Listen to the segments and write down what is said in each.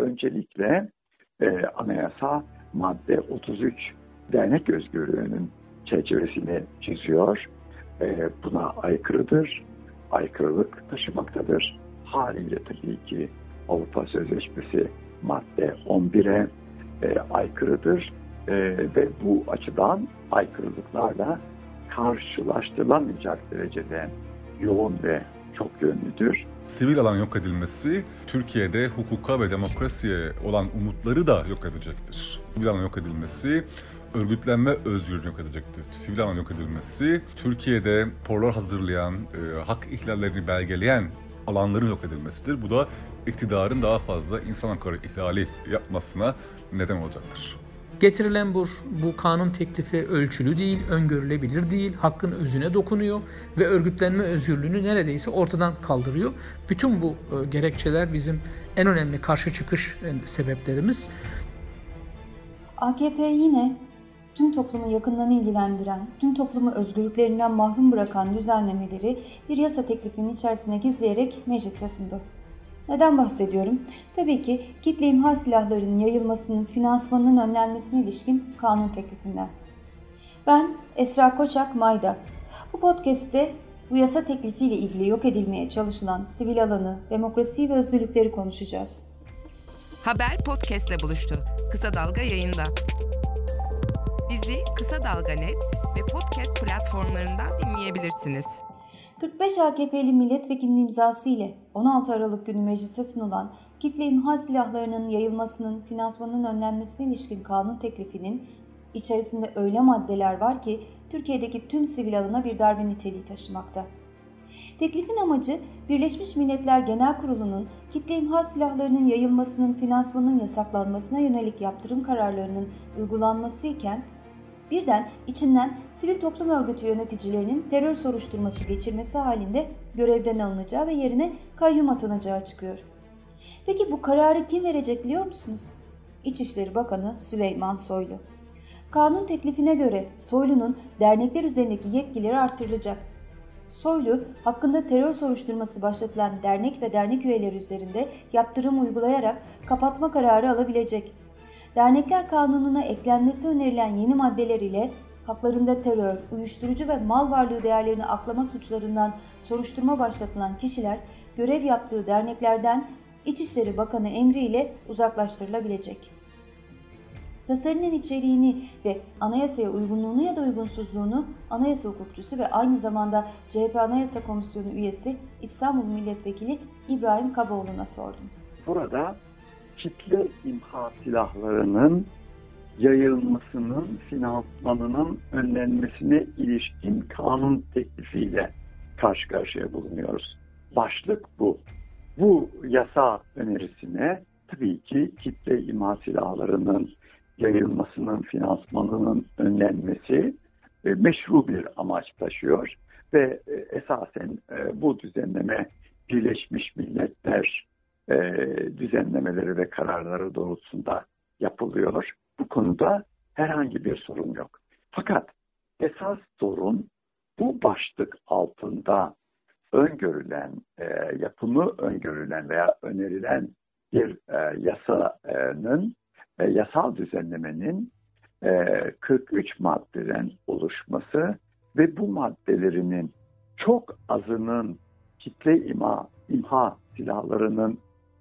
öncelikle e, anayasa madde 33 dernek özgürlüğünün çerçevesini çiziyor. E, buna aykırıdır, aykırılık taşımaktadır. Haliyle tabii ki Avrupa Sözleşmesi madde 11'e e, aykırıdır e, ve bu açıdan aykırılıklarla karşılaştırılamayacak derecede yoğun ve çok yönlüdür. Sivil alan yok edilmesi Türkiye'de hukuka ve demokrasiye olan umutları da yok edecektir. Sivil alan yok edilmesi örgütlenme özgürlüğünü yok edecektir. Sivil alan yok edilmesi Türkiye'de raporlar hazırlayan, e, hak ihlallerini belgeleyen alanların yok edilmesidir. Bu da iktidarın daha fazla insan hakları ihlali yapmasına neden olacaktır. Getirilen bu, bu kanun teklifi ölçülü değil, öngörülebilir değil, hakkın özüne dokunuyor ve örgütlenme özgürlüğünü neredeyse ortadan kaldırıyor. Bütün bu e, gerekçeler bizim en önemli karşı çıkış e, sebeplerimiz. AKP yine tüm toplumu yakından ilgilendiren, tüm toplumu özgürlüklerinden mahrum bırakan düzenlemeleri bir yasa teklifinin içerisine gizleyerek meclise sundu. Neden bahsediyorum? Tabii ki kitle imha silahlarının yayılmasının finansmanının önlenmesine ilişkin kanun teklifinden. Ben Esra Koçak Mayda. Bu podcast'te bu yasa teklifiyle ilgili yok edilmeye çalışılan sivil alanı, demokrasi ve özgürlükleri konuşacağız. Haber podcastle buluştu. Kısa Dalga yayında. Bizi Kısa Dalga Net ve podcast platformlarından dinleyebilirsiniz. 45 AKP'li milletvekilinin imzası ile 16 Aralık günü meclise sunulan kitle imha silahlarının yayılmasının finansmanının önlenmesine ilişkin kanun teklifinin içerisinde öyle maddeler var ki Türkiye'deki tüm sivil alana bir darbe niteliği taşımakta. Teklifin amacı Birleşmiş Milletler Genel Kurulu'nun kitle imha silahlarının yayılmasının finansmanının yasaklanmasına yönelik yaptırım kararlarının uygulanması iken birden içinden sivil toplum örgütü yöneticilerinin terör soruşturması geçirmesi halinde görevden alınacağı ve yerine kayyum atanacağı çıkıyor. Peki bu kararı kim verecek biliyor musunuz? İçişleri Bakanı Süleyman Soylu. Kanun teklifine göre Soylu'nun dernekler üzerindeki yetkileri artırılacak. Soylu, hakkında terör soruşturması başlatılan dernek ve dernek üyeleri üzerinde yaptırım uygulayarak kapatma kararı alabilecek. Dernekler Kanunu'na eklenmesi önerilen yeni maddeler ile haklarında terör, uyuşturucu ve mal varlığı değerlerini aklama suçlarından soruşturma başlatılan kişiler görev yaptığı derneklerden İçişleri Bakanı emriyle uzaklaştırılabilecek. Tasarının içeriğini ve anayasaya uygunluğunu ya da uygunsuzluğunu anayasa hukukçusu ve aynı zamanda CHP Anayasa Komisyonu üyesi İstanbul Milletvekili İbrahim Kaboğlu'na sordum. Burada kitle imha silahlarının yayılmasının finansmanının önlenmesine ilişkin kanun teklifiyle karşı karşıya bulunuyoruz. Başlık bu. Bu yasa önerisine tabii ki kitle imha silahlarının yayılmasının finansmanının önlenmesi e, meşru bir amaç taşıyor ve e, esasen e, bu düzenleme Birleşmiş Milletler düzenlemeleri ve kararları doğrultusunda yapılıyor. Bu konuda herhangi bir sorun yok. Fakat esas sorun bu başlık altında öngörülen, e, yapımı öngörülen veya önerilen bir e, yasanın e, yasal düzenlemenin e, 43 maddeden oluşması ve bu maddelerinin çok azının kitle ima, imha silahlarının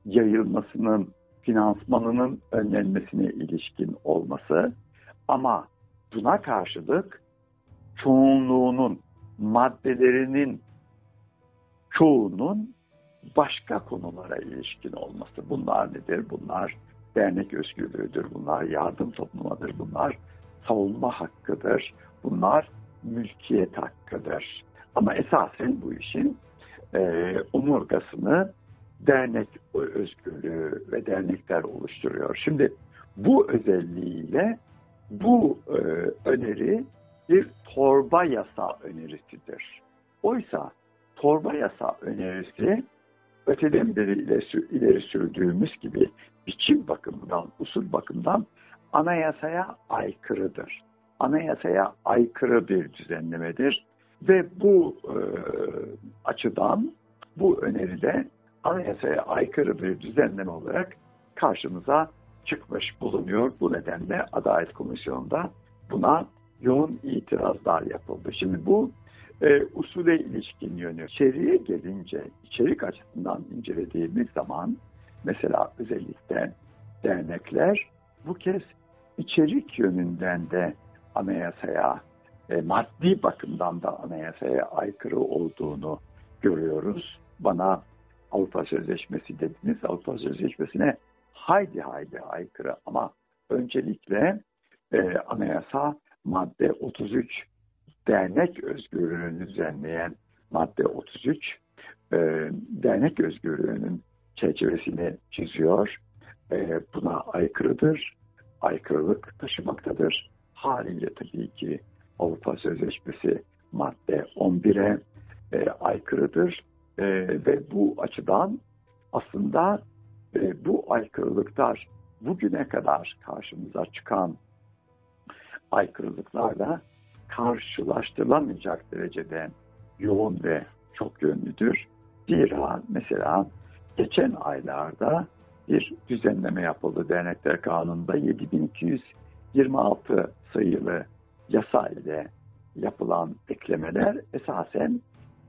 yayılmasının, finansmanının önlenmesine ilişkin olması ama buna karşılık çoğunluğunun maddelerinin çoğunun başka konulara ilişkin olması. Bunlar nedir? Bunlar dernek özgürlüğüdür, bunlar yardım toplumadır, bunlar savunma hakkıdır, bunlar mülkiyet hakkıdır. Ama esasen bu işin e, omurgasını dernek özgürlüğü ve dernekler oluşturuyor. Şimdi bu özelliğiyle bu e, öneri bir torba yasa önerisidir. Oysa torba yasa önerisi öteden beri ileri, sürdüğümüz gibi biçim bakımından, usul bakımından anayasaya aykırıdır. Anayasaya aykırı bir düzenlemedir ve bu e, açıdan bu öneride anayasaya aykırı bir düzenleme olarak karşımıza çıkmış bulunuyor. Bu nedenle Adalet Komisyonu'nda buna yoğun itirazlar yapıldı. Şimdi bu e, usule ilişkin yönü. İçeriye gelince içerik açısından incelediğimiz zaman mesela özellikle dernekler bu kez içerik yönünden de anayasaya e, maddi bakımdan da anayasaya aykırı olduğunu görüyoruz. Bana Avrupa Sözleşmesi dediniz. Avrupa Sözleşmesi'ne haydi haydi aykırı ama öncelikle e, anayasa madde 33 dernek özgürlüğünü düzenleyen madde 33 e, dernek özgürlüğünün çerçevesini çiziyor. E, buna aykırıdır. Aykırılık taşımaktadır. Haliyle tabii ki Avrupa Sözleşmesi madde 11'e e, aykırıdır. E, ve bu açıdan aslında e, bu aykırılıklar bugüne kadar karşımıza çıkan aykırılıklarla karşılaştırılamayacak derecede yoğun ve çok yönlüdür. Zira mesela geçen aylarda bir düzenleme yapıldı Dernekler Kanunu'nda 7226 sayılı yasa ile yapılan eklemeler esasen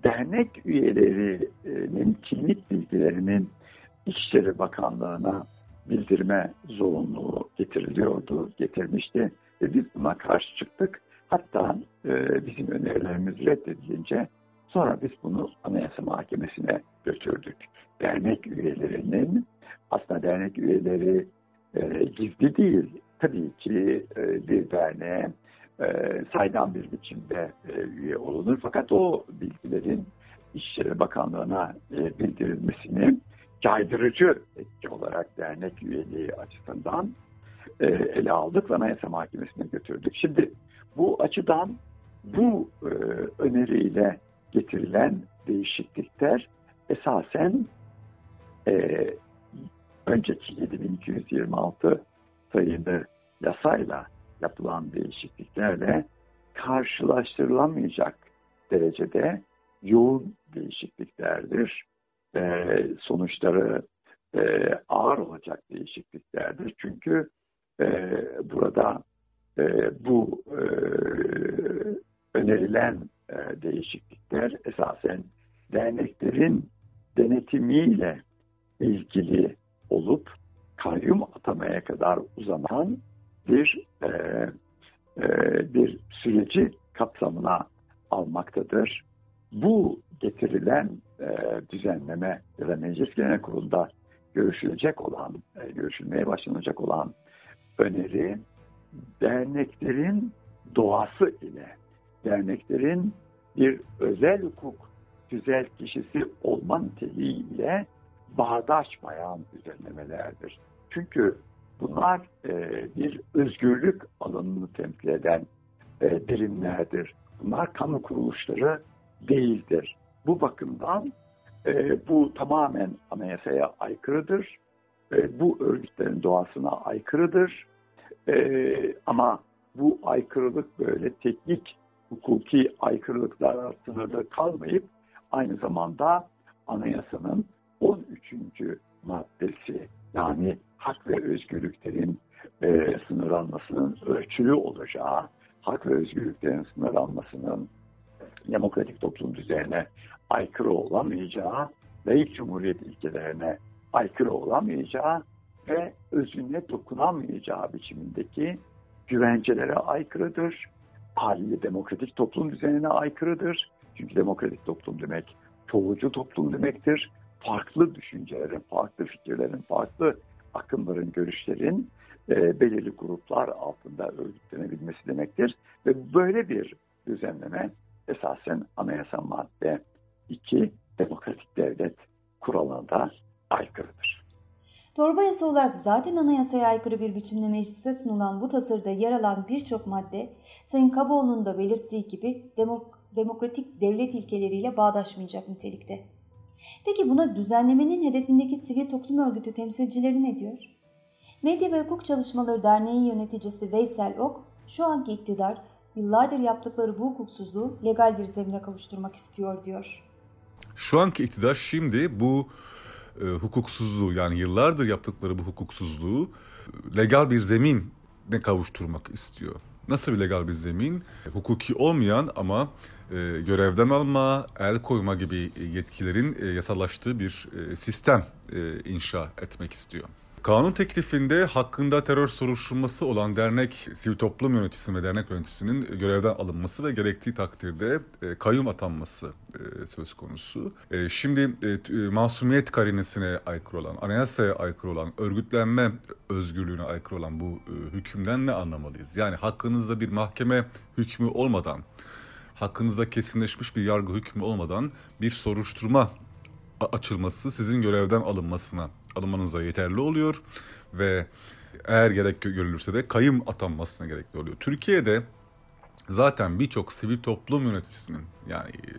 dernek üyelerinin kimlik bilgilerinin İçişleri Bakanlığı'na bildirme zorunluluğu getiriliyordu, getirmişti ve biz buna karşı çıktık. Hatta e, bizim önerilerimiz reddedilince sonra biz bunu Anayasa Mahkemesi'ne götürdük. Dernek üyelerinin aslında dernek üyeleri e, gizli değil. Tabii ki e, bir derneğe e, saydam bir biçimde e, üye olunur. Fakat o bilgilerin İçişleri Bakanlığı'na e, bildirilmesini caydırıcı etki olarak dernek üyeliği açısından e, ele aldık ve Anayasa Mahkemesi'ne götürdük. Şimdi bu açıdan bu öneriyle getirilen değişiklikler esasen e, önceki 7226 sayılı yasayla yapılan değişikliklerle karşılaştırılamayacak derecede yoğun değişikliklerdir. E, sonuçları e, ağır olacak değişikliklerdir. Çünkü e, burada e, bu e, önerilen e, değişiklikler esasen derneklerin denetimiyle ilgili olup kayyum atamaya kadar uzanan bir e, e, bir süreci kapsamına almaktadır. Bu getirilen e, düzenleme ya da Meclis Genel Kurulu'nda görüşülecek olan, görüşülmeye başlanacak olan öneri derneklerin doğası ile derneklerin bir özel hukuk güzel kişisi olma niteliğiyle bağdaşmayan düzenlemelerdir. Çünkü bunlar e, bir özgürlük alanını temsil eden e, birimlerdir. Bunlar kamu kuruluşları değildir. Bu bakımdan e, bu tamamen anayasaya aykırıdır. E, bu örgütlerin doğasına aykırıdır. E, ama bu aykırılık böyle teknik hukuki aykırılıklar sınırda kalmayıp aynı zamanda anayasanın 13. maddesi yani hak ve özgürlüklerin e, sınırlanmasının ölçülü olacağı, hak ve özgürlüklerin sınırlanmasının demokratik toplum düzenine aykırı olamayacağı, layık cumhuriyet ilkelerine aykırı olamayacağı ve özüne dokunamayacağı biçimindeki güvencelere aykırıdır. Haliyle demokratik toplum düzenine aykırıdır. Çünkü demokratik toplum demek çoğulcu toplum demektir. Farklı düşüncelerin, farklı fikirlerin, farklı akımların, görüşlerin e, belirli gruplar altında örgütlenebilmesi demektir. Ve böyle bir düzenleme esasen anayasa madde 2 demokratik devlet kuralına da aykırıdır. Torba yasa olarak zaten anayasaya aykırı bir biçimde meclise sunulan bu tasarıda yer alan birçok madde Sayın Kaboğlu'nun da belirttiği gibi demok demokratik devlet ilkeleriyle bağdaşmayacak nitelikte. Peki buna düzenlemenin hedefindeki sivil toplum örgütü temsilcileri ne diyor? Medya ve Hukuk Çalışmaları Derneği yöneticisi Veysel Ok, şu anki iktidar yıllardır yaptıkları bu hukuksuzluğu legal bir zemine kavuşturmak istiyor diyor. Şu anki iktidar şimdi bu e, hukuksuzluğu yani yıllardır yaptıkları bu hukuksuzluğu legal bir zemin kavuşturmak istiyor. Nasıl bir legal bir zemin? Hukuki olmayan ama e, görevden alma, el koyma gibi yetkilerin e, yasallaştığı bir e, sistem e, inşa etmek istiyor. Kanun teklifinde hakkında terör soruşturması olan dernek, sivil toplum yöneticisinin ve dernek yöneticisinin görevden alınması ve gerektiği takdirde e, kayyum atanması e, söz konusu. E, şimdi e, masumiyet karinesine aykırı olan, anayasaya aykırı olan, örgütlenme özgürlüğüne aykırı olan bu e, hükümden ne anlamalıyız? Yani hakkınızda bir mahkeme hükmü olmadan, hakkınızda kesinleşmiş bir yargı hükmü olmadan bir soruşturma açılması sizin görevden alınmasına alınmanıza yeterli oluyor ve eğer gerek görülürse de kayım atanmasına gerekli oluyor. Türkiye'de zaten birçok sivil toplum yöneticisinin yani e,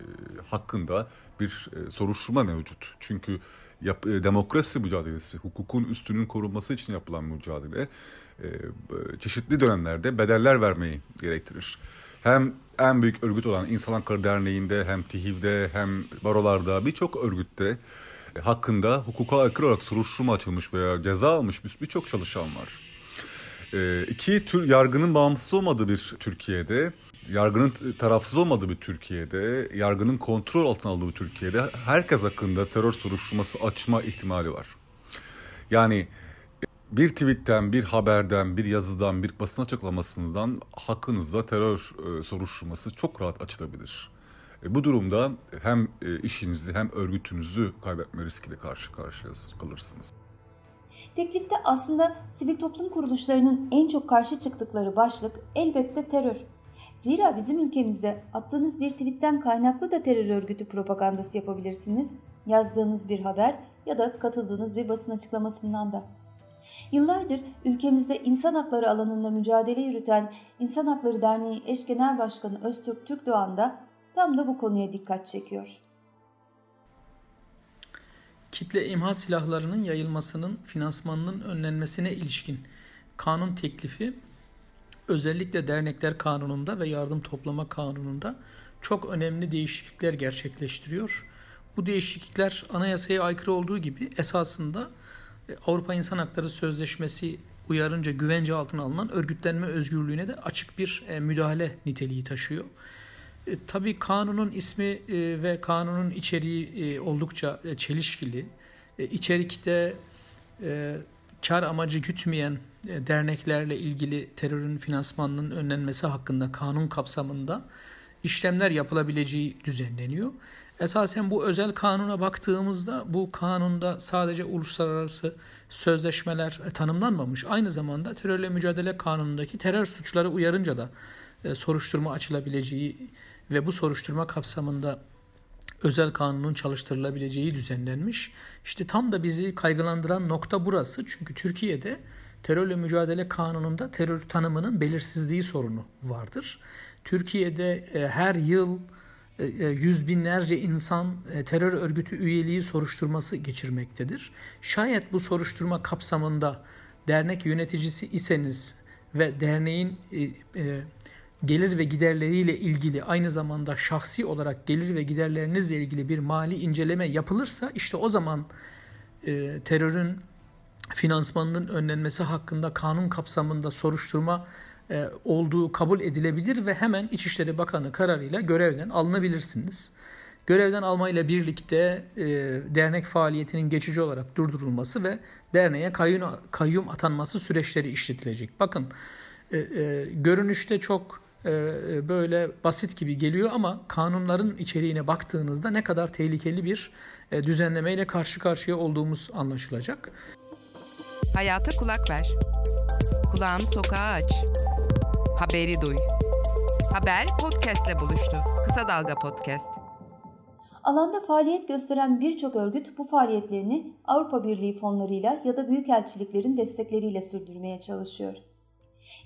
hakkında bir e, soruşturma mevcut. Çünkü yap, e, demokrasi mücadelesi, hukukun üstünün korunması için yapılan mücadele e, çeşitli dönemlerde bedeller vermeyi gerektirir. Hem en büyük örgüt olan İnsan Hakları Derneği'nde hem TİHİV'de hem barolarda birçok örgütte hakkında hukuka aykırı olarak soruşturma açılmış veya ceza almış birçok çalışan var. E, iki tür yargının bağımsız olmadığı bir Türkiye'de, yargının tarafsız olmadığı bir Türkiye'de, yargının kontrol altına aldığı bir Türkiye'de herkes hakkında terör soruşturması açma ihtimali var. Yani bir tweetten, bir haberden, bir yazıdan, bir basın açıklamasından hakkınızda terör e, soruşturması çok rahat açılabilir. E, bu durumda hem e, işinizi hem örgütünüzü kaybetme riskiyle karşı karşıya kalırsınız. Teklifte aslında sivil toplum kuruluşlarının en çok karşı çıktıkları başlık elbette terör. Zira bizim ülkemizde attığınız bir tweetten kaynaklı da terör örgütü propagandası yapabilirsiniz, yazdığınız bir haber ya da katıldığınız bir basın açıklamasından da. Yıllardır ülkemizde insan hakları alanında mücadele yürüten İnsan Hakları Derneği Eş Genel Başkanı Öztürk Türkdoğan da tam da bu konuya dikkat çekiyor. Kitle imha silahlarının yayılmasının finansmanının önlenmesine ilişkin kanun teklifi özellikle dernekler kanununda ve yardım toplama kanununda çok önemli değişiklikler gerçekleştiriyor. Bu değişiklikler anayasaya aykırı olduğu gibi esasında Avrupa İnsan Hakları Sözleşmesi uyarınca güvence altına alınan örgütlenme özgürlüğüne de açık bir e, müdahale niteliği taşıyor. E, tabii kanunun ismi e, ve kanunun içeriği oldukça çelişkili. E, içerikte e, kar amacı gütmeyen derneklerle ilgili terörün finansmanının önlenmesi hakkında kanun kapsamında işlemler yapılabileceği düzenleniyor. Esasen bu özel kanuna baktığımızda bu kanunda sadece uluslararası sözleşmeler e, tanımlanmamış. Aynı zamanda terörle mücadele kanunundaki terör suçları uyarınca da e, soruşturma açılabileceği ve bu soruşturma kapsamında özel kanunun çalıştırılabileceği düzenlenmiş. İşte tam da bizi kaygılandıran nokta burası. Çünkü Türkiye'de terörle mücadele kanununda terör tanımının belirsizliği sorunu vardır. Türkiye'de e, her yıl yüz binlerce insan e, terör örgütü üyeliği soruşturması geçirmektedir. Şayet bu soruşturma kapsamında dernek yöneticisi iseniz ve derneğin e, e, gelir ve giderleriyle ilgili aynı zamanda şahsi olarak gelir ve giderlerinizle ilgili bir mali inceleme yapılırsa işte o zaman e, terörün finansmanının önlenmesi hakkında kanun kapsamında soruşturma e, olduğu kabul edilebilir ve hemen İçişleri Bakanı kararıyla görevden alınabilirsiniz. Görevden almayla birlikte e, dernek faaliyetinin geçici olarak durdurulması ve derneğe kayyum, kayyum atanması süreçleri işletilecek. Bakın e, e, görünüşte çok e, böyle basit gibi geliyor ama kanunların içeriğine baktığınızda ne kadar tehlikeli bir e, düzenlemeyle karşı karşıya olduğumuz anlaşılacak. Hayata kulak ver. Kulağını sokağa aç. Haberi duy. Haber podcastle buluştu. Kısa Dalga Podcast. Alanda faaliyet gösteren birçok örgüt bu faaliyetlerini Avrupa Birliği fonlarıyla ya da büyükelçiliklerin destekleriyle sürdürmeye çalışıyor.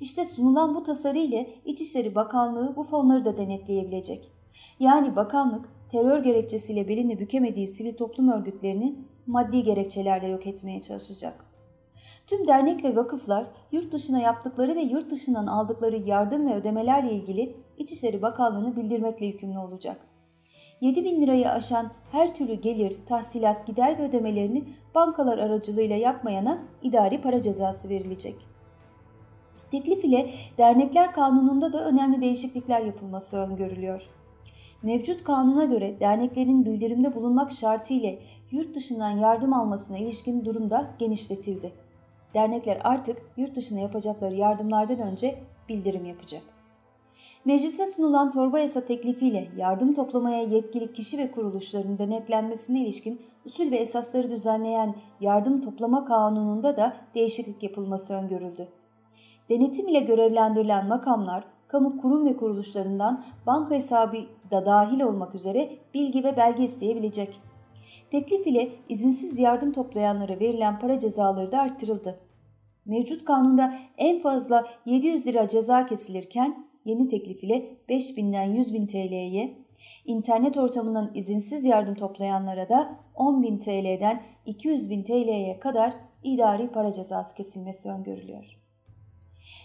İşte sunulan bu tasarı ile İçişleri Bakanlığı bu fonları da denetleyebilecek. Yani bakanlık terör gerekçesiyle belini bükemediği sivil toplum örgütlerini maddi gerekçelerle yok etmeye çalışacak. Tüm dernek ve vakıflar yurt dışına yaptıkları ve yurt dışından aldıkları yardım ve ödemelerle ilgili İçişleri Bakanlığı'nı bildirmekle yükümlü olacak. 7 bin lirayı aşan her türlü gelir, tahsilat, gider ve ödemelerini bankalar aracılığıyla yapmayana idari para cezası verilecek. Teklif ile dernekler kanununda da önemli değişiklikler yapılması öngörülüyor. Mevcut kanuna göre derneklerin bildirimde bulunmak şartı ile yurt dışından yardım almasına ilişkin durumda genişletildi. Dernekler artık yurt dışına yapacakları yardımlardan önce bildirim yapacak. Meclise sunulan torba yasa teklifiyle yardım toplamaya yetkili kişi ve kuruluşların denetlenmesine ilişkin usul ve esasları düzenleyen yardım toplama kanununda da değişiklik yapılması öngörüldü. Denetim ile görevlendirilen makamlar, kamu kurum ve kuruluşlarından banka hesabı da dahil olmak üzere bilgi ve belge isteyebilecek. Teklif ile izinsiz yardım toplayanlara verilen para cezaları da arttırıldı. Mevcut kanunda en fazla 700 lira ceza kesilirken yeni teklif ile 5000'den 100 bin TL'ye, internet ortamından izinsiz yardım toplayanlara da 10.000 TL'den 200 bin TL'ye kadar idari para cezası kesilmesi öngörülüyor.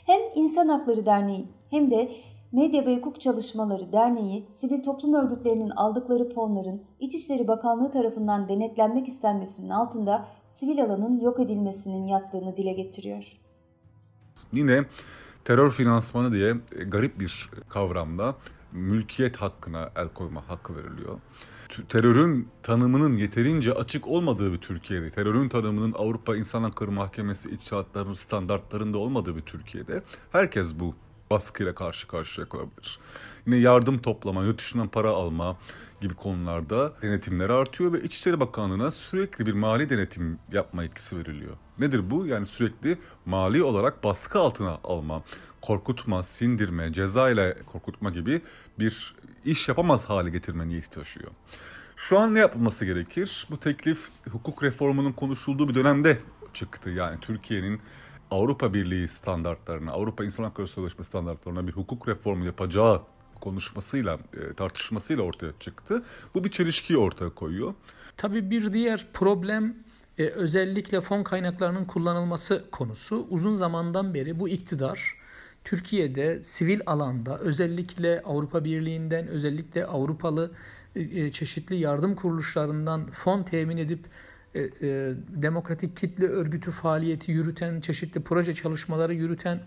Hem İnsan Hakları Derneği hem de Medya ve Hukuk Çalışmaları Derneği, sivil toplum örgütlerinin aldıkları fonların İçişleri Bakanlığı tarafından denetlenmek istenmesinin altında sivil alanın yok edilmesinin yattığını dile getiriyor. Yine terör finansmanı diye garip bir kavramda mülkiyet hakkına el koyma hakkı veriliyor. Terörün tanımının yeterince açık olmadığı bir Türkiye'de, terörün tanımının Avrupa İnsan Hakları Mahkemesi içtihatlarının standartlarında olmadığı bir Türkiye'de herkes bu baskıyla karşı karşıya kalabilir. Yine yardım toplama, yurt dışından para alma gibi konularda denetimler artıyor ve İçişleri Bakanlığı'na sürekli bir mali denetim yapma etkisi veriliyor. Nedir bu? Yani sürekli mali olarak baskı altına alma, korkutma, sindirme, ceza ile korkutma gibi bir iş yapamaz hale getirme niyeti taşıyor. Şu an ne yapılması gerekir? Bu teklif hukuk reformunun konuşulduğu bir dönemde çıktı. Yani Türkiye'nin Avrupa Birliği standartlarına, Avrupa İnsan Hakları Sözleşmesi standartlarına bir hukuk reformu yapacağı konuşmasıyla, e, tartışmasıyla ortaya çıktı. Bu bir çelişkiyi ortaya koyuyor. Tabii bir diğer problem e, özellikle fon kaynaklarının kullanılması konusu. Uzun zamandan beri bu iktidar Türkiye'de sivil alanda özellikle Avrupa Birliği'nden özellikle Avrupalı e, çeşitli yardım kuruluşlarından fon temin edip e, e, demokratik kitle örgütü faaliyeti yürüten, çeşitli proje çalışmaları yürüten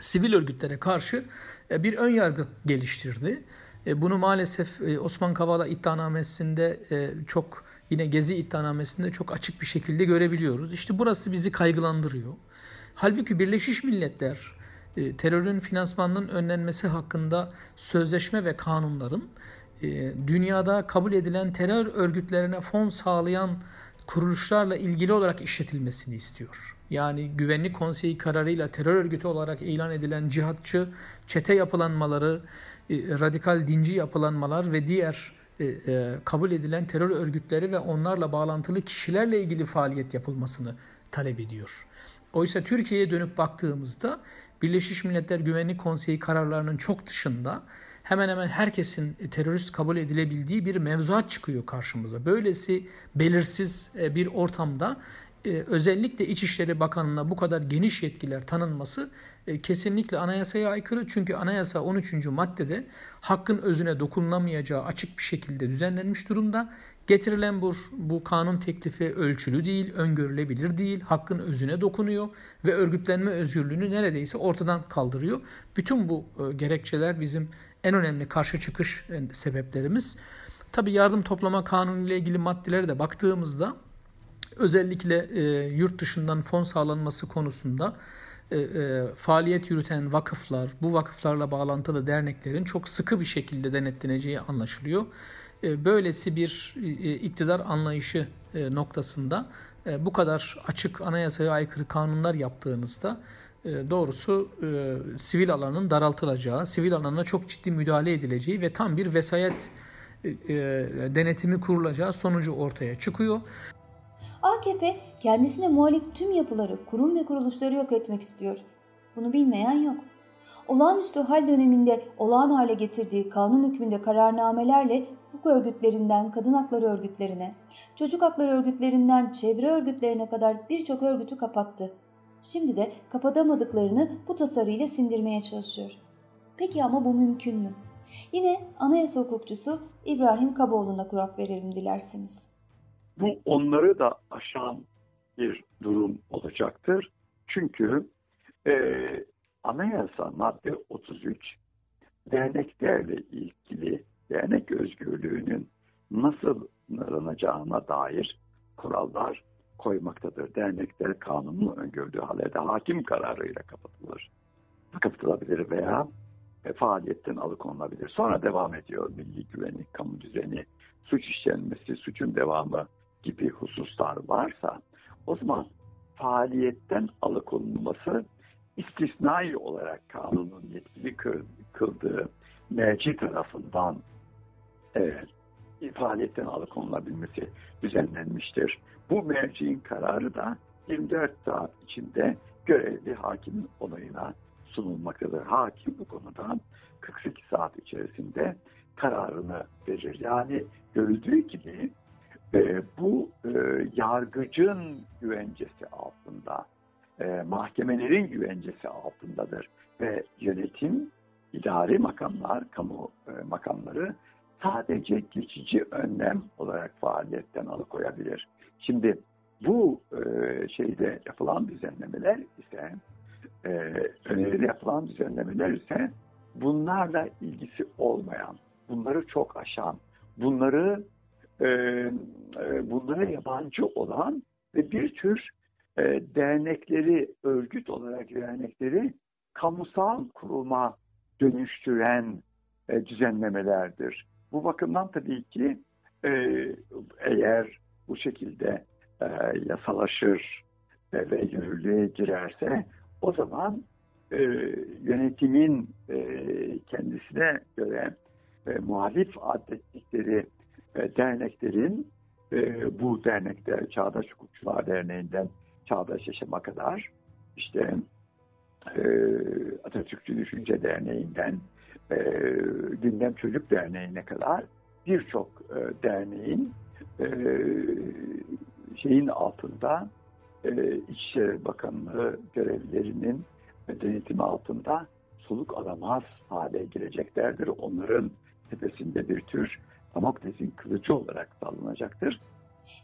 sivil örgütlere karşı e, bir ön yargı geliştirdi. E, bunu maalesef e, Osman Kavala iddianamesinde e, çok yine Gezi iddianamesinde çok açık bir şekilde görebiliyoruz. İşte burası bizi kaygılandırıyor. Halbuki Birleşmiş Milletler e, terörün finansmanının önlenmesi hakkında sözleşme ve kanunların e, dünyada kabul edilen terör örgütlerine fon sağlayan kuruluşlarla ilgili olarak işletilmesini istiyor. Yani Güvenlik Konseyi kararıyla terör örgütü olarak ilan edilen cihatçı, çete yapılanmaları, e, radikal dinci yapılanmalar ve diğer e, e, kabul edilen terör örgütleri ve onlarla bağlantılı kişilerle ilgili faaliyet yapılmasını talep ediyor. Oysa Türkiye'ye dönüp baktığımızda Birleşmiş Milletler Güvenlik Konseyi kararlarının çok dışında hemen hemen herkesin terörist kabul edilebildiği bir mevzuat çıkıyor karşımıza. Böylesi belirsiz e, bir ortamda e, özellikle İçişleri Bakanı'na bu kadar geniş yetkiler tanınması e, kesinlikle anayasaya aykırı. Çünkü anayasa 13. maddede hakkın özüne dokunulamayacağı açık bir şekilde düzenlenmiş durumda. Getirilen bu, bu kanun teklifi ölçülü değil, öngörülebilir değil, hakkın özüne dokunuyor ve örgütlenme özgürlüğünü neredeyse ortadan kaldırıyor. Bütün bu gerekçeler bizim en önemli karşı çıkış e, sebeplerimiz. Tabi yardım toplama kanunu ile ilgili maddelere de baktığımızda özellikle e, yurt dışından fon sağlanması konusunda e, e, faaliyet yürüten vakıflar, bu vakıflarla bağlantılı derneklerin çok sıkı bir şekilde denetleneceği anlaşılıyor. E, böylesi bir e, iktidar anlayışı e, noktasında e, bu kadar açık anayasaya aykırı kanunlar yaptığınızda e, doğrusu e, sivil alanın daraltılacağı, sivil alana çok ciddi müdahale edileceği ve tam bir vesayet e, e, denetimi kurulacağı sonucu ortaya çıkıyor. AKP kendisine muhalif tüm yapıları, kurum ve kuruluşları yok etmek istiyor. Bunu bilmeyen yok. Olağanüstü hal döneminde olağan hale getirdiği kanun hükmünde kararnamelerle hukuk örgütlerinden kadın hakları örgütlerine, çocuk hakları örgütlerinden çevre örgütlerine kadar birçok örgütü kapattı. Şimdi de kapatamadıklarını bu tasarıyla sindirmeye çalışıyor. Peki ama bu mümkün mü? Yine anayasa hukukçusu İbrahim Kaboğlu'na kulak verelim dilerseniz. Bu onları da aşan bir durum olacaktır. Çünkü e, anayasa madde 33 derneklerle ilgili dernek özgürlüğünün nasıl sınırlanacağına dair kurallar koymaktadır. Dernekler kanunun öngördüğü halde hakim kararıyla kapatılır. Kapatılabilir veya e, faaliyetten alıkonulabilir. Sonra devam ediyor milli güvenlik, kamu düzeni, suç işlenmesi, suçun devamı gibi hususlar varsa o zaman faaliyetten alıkonulması istisnai olarak kanunun yetkili kıldığı merci tarafından evet, faaliyetten alıkonulabilmesi düzenlenmiştir. Bu merciğin kararı da 24 saat içinde görevli hakimin onayına sunulmaktadır. Hakim bu konuda 48 saat içerisinde kararını verir. Yani görüldüğü gibi e, bu e, yargıcın güvencesi altında, e, mahkemelerin güvencesi altındadır ve yönetim, idari makamlar, kamu e, makamları sadece geçici önlem olarak faaliyetten alıkoyabilir. Şimdi bu e, şeyde yapılan düzenlemeler ise e, öneride yapılan düzenlemeler ise bunlarla ilgisi olmayan, bunları çok aşan, bunları e, e, bunlara yabancı olan ve bir tür e, dernekleri, örgüt olarak dernekleri kamusal kuruma dönüştüren e, düzenlemelerdir. Bu bakımdan tabii ki e, eğer bu şekilde e, yasalaşır e, ve yürürlüğe girerse o zaman e, yönetimin e, kendisine göre e, muhalif adettikleri e, derneklerin e, bu dernekte Çağdaş Hukukçular Derneği'nden Çağdaş Yaşam'a kadar işte e, Atatürkçü Düşünce Derneği'nden e, Gündem Çocuk Derneği'ne kadar birçok e, derneğin e, şeyin altında e, İçişleri Bakanlığı görevlilerinin denetimi altında soluk alamaz hale geleceklerdir. Onların tepesinde bir tür Damokles'in kılıcı olarak sallanacaktır.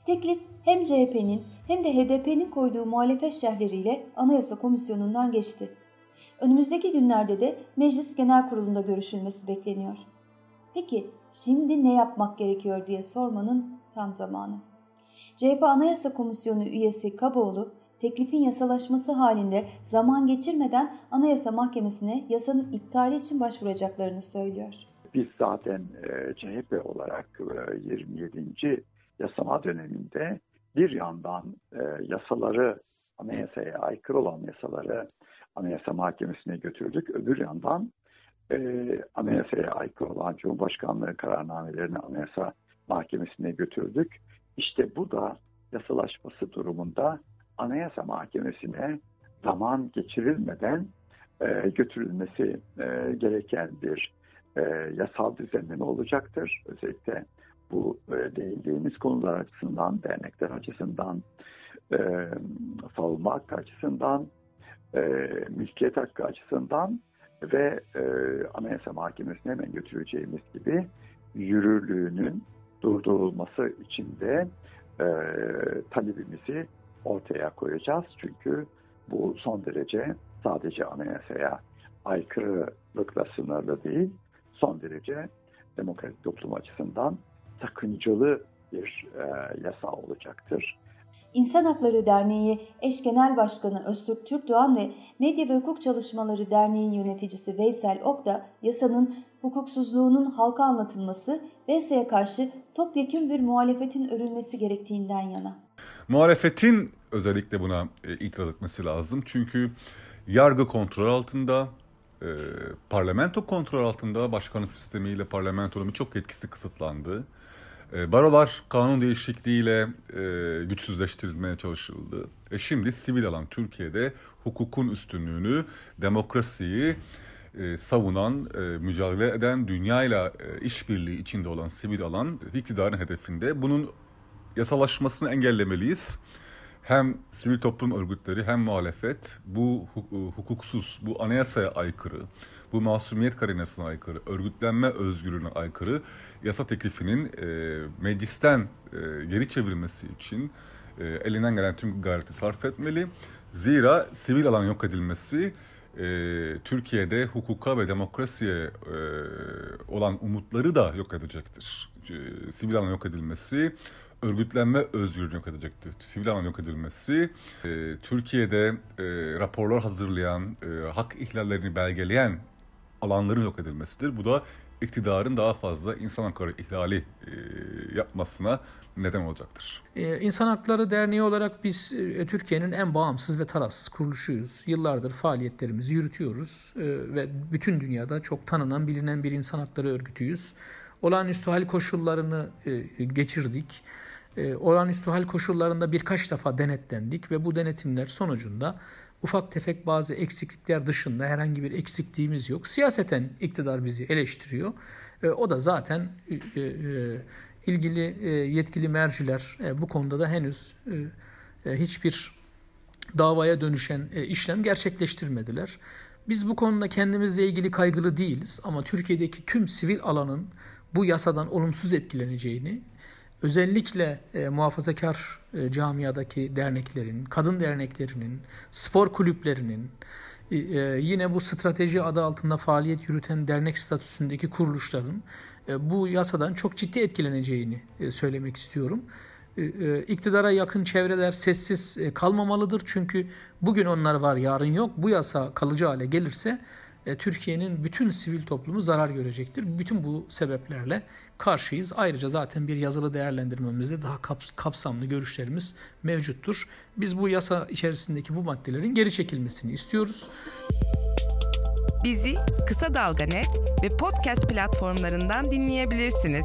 Teklif hem CHP'nin hem de HDP'nin koyduğu muhalefet şerhleriyle Anayasa Komisyonu'ndan geçti. Önümüzdeki günlerde de Meclis Genel Kurulu'nda görüşülmesi bekleniyor. Peki şimdi ne yapmak gerekiyor diye sormanın tam zamanı. CHP Anayasa Komisyonu üyesi Kaboğlu, teklifin yasalaşması halinde zaman geçirmeden Anayasa Mahkemesi'ne yasanın iptali için başvuracaklarını söylüyor. Biz zaten e, CHP olarak e, 27. yasama döneminde bir yandan e, yasaları, anayasaya aykırı olan yasaları Anayasa Mahkemesi'ne götürdük. Öbür yandan e, anayasaya aykırı olan Cumhurbaşkanlığı kararnamelerini Anayasa Mahkemesi'ne götürdük. İşte bu da yasalaşması durumunda Anayasa Mahkemesi'ne zaman geçirilmeden e, götürülmesi e, gereken bir e, yasal düzenleme olacaktır. Özellikle bu e, değindiğimiz konular açısından, dernekler açısından, e, savunma hakkı açısından, e, mülkiyet hakkı açısından ve e, Anayasa Mahkemesi'ne hemen götüreceğimiz gibi yürürlüğünün durdurulması için de e, talebimizi ortaya koyacağız. Çünkü bu son derece sadece anayasaya aykırılıkla sınırlı değil, son derece demokratik toplum açısından sakıncalı bir e, yasa olacaktır. İnsan Hakları Derneği Eş Genel Başkanı Öztürk Türkdoğan ve Medya ve Hukuk Çalışmaları Derneği yöneticisi Veysel Ok da yasanın hukuksuzluğunun halka anlatılması ve yasaya karşı topyekun bir muhalefetin örülmesi gerektiğinden yana. Muhalefetin özellikle buna e, itiraz etmesi lazım. Çünkü yargı kontrol altında, e, parlamento kontrol altında başkanlık sistemiyle parlamentonun birçok etkisi kısıtlandı. E, barolar kanun değişikliğiyle e, güçsüzleştirilmeye çalışıldı. E şimdi sivil alan Türkiye'de hukukun üstünlüğünü, demokrasiyi e, savunan, e, mücadele eden, dünyayla e, işbirliği içinde olan sivil alan iktidarın hedefinde. Bunun yasalaşmasını engellemeliyiz. Hem sivil toplum örgütleri hem muhalefet bu hukuksuz, bu anayasaya aykırı, bu masumiyet karinesine aykırı, örgütlenme özgürlüğüne aykırı yasa teklifinin e, meclisten e, geri çevrilmesi için e, elinden gelen tüm gayreti sarf etmeli. Zira sivil alan yok edilmesi e, Türkiye'de hukuka ve demokrasiye e, olan umutları da yok edecektir. E, sivil alan yok edilmesi örgütlenme özgürlüğünü yok edecektir. Sivil alan yok edilmesi, e, Türkiye'de e, raporlar hazırlayan, e, hak ihlallerini belgeleyen alanların yok edilmesidir. Bu da iktidarın daha fazla insan hakları ihlali e, yapmasına neden olacaktır. Ee, İnsan Hakları Derneği olarak biz e, Türkiye'nin en bağımsız ve tarafsız kuruluşuyuz. Yıllardır faaliyetlerimizi yürütüyoruz e, ve bütün dünyada çok tanınan, bilinen bir insan hakları örgütüyüz. Olağanüstü hal koşullarını e, geçirdik. E, olağanüstü hal koşullarında birkaç defa denetlendik ve bu denetimler sonucunda ufak tefek bazı eksiklikler dışında herhangi bir eksikliğimiz yok. Siyaseten iktidar bizi eleştiriyor. E, o da zaten e, ilgili yetkili merciler bu konuda da henüz hiçbir davaya dönüşen işlem gerçekleştirmediler. Biz bu konuda kendimizle ilgili kaygılı değiliz ama Türkiye'deki tüm sivil alanın bu yasadan olumsuz etkileneceğini, özellikle e, muhafazakar e, camiadaki derneklerin, kadın derneklerinin, spor kulüplerinin, e, e, yine bu strateji adı altında faaliyet yürüten dernek statüsündeki kuruluşların e, bu yasadan çok ciddi etkileneceğini e, söylemek istiyorum. E, e, iktidara yakın çevreler sessiz kalmamalıdır çünkü bugün onlar var yarın yok. Bu yasa kalıcı hale gelirse e, Türkiye'nin bütün sivil toplumu zarar görecektir. Bütün bu sebeplerle karşıyız. Ayrıca zaten bir yazılı değerlendirmemizde daha kapsamlı görüşlerimiz mevcuttur. Biz bu yasa içerisindeki bu maddelerin geri çekilmesini istiyoruz. Bizi Kısa Dalga Net ve podcast platformlarından dinleyebilirsiniz.